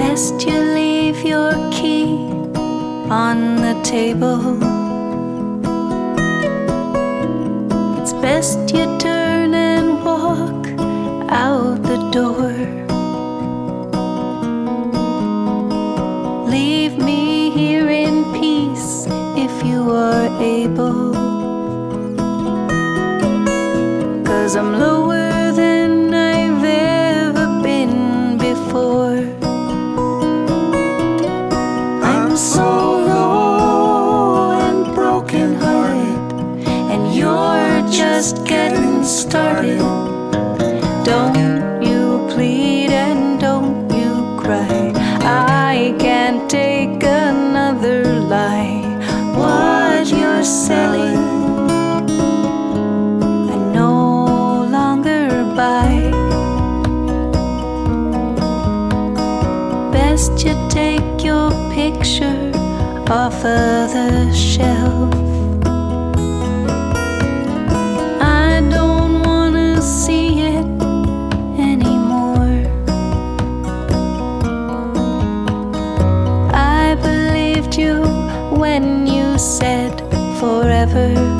best you leave your key on the table. It's best you turn and walk out the door. Leave me here in peace if you are able. Cause I'm lower started. Don't you plead and don't you cry. I can't take another lie. What you're selling, I no longer buy. Best you take your picture off of the shelf. See it anymore. I believed you when you said forever.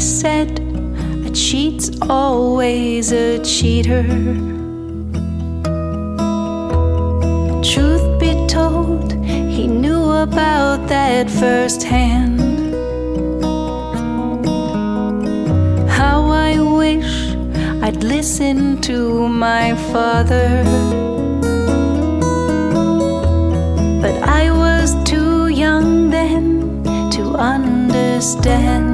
Said a cheat's always a cheater. Truth be told, he knew about that firsthand. How I wish I'd listened to my father. But I was too young then to understand.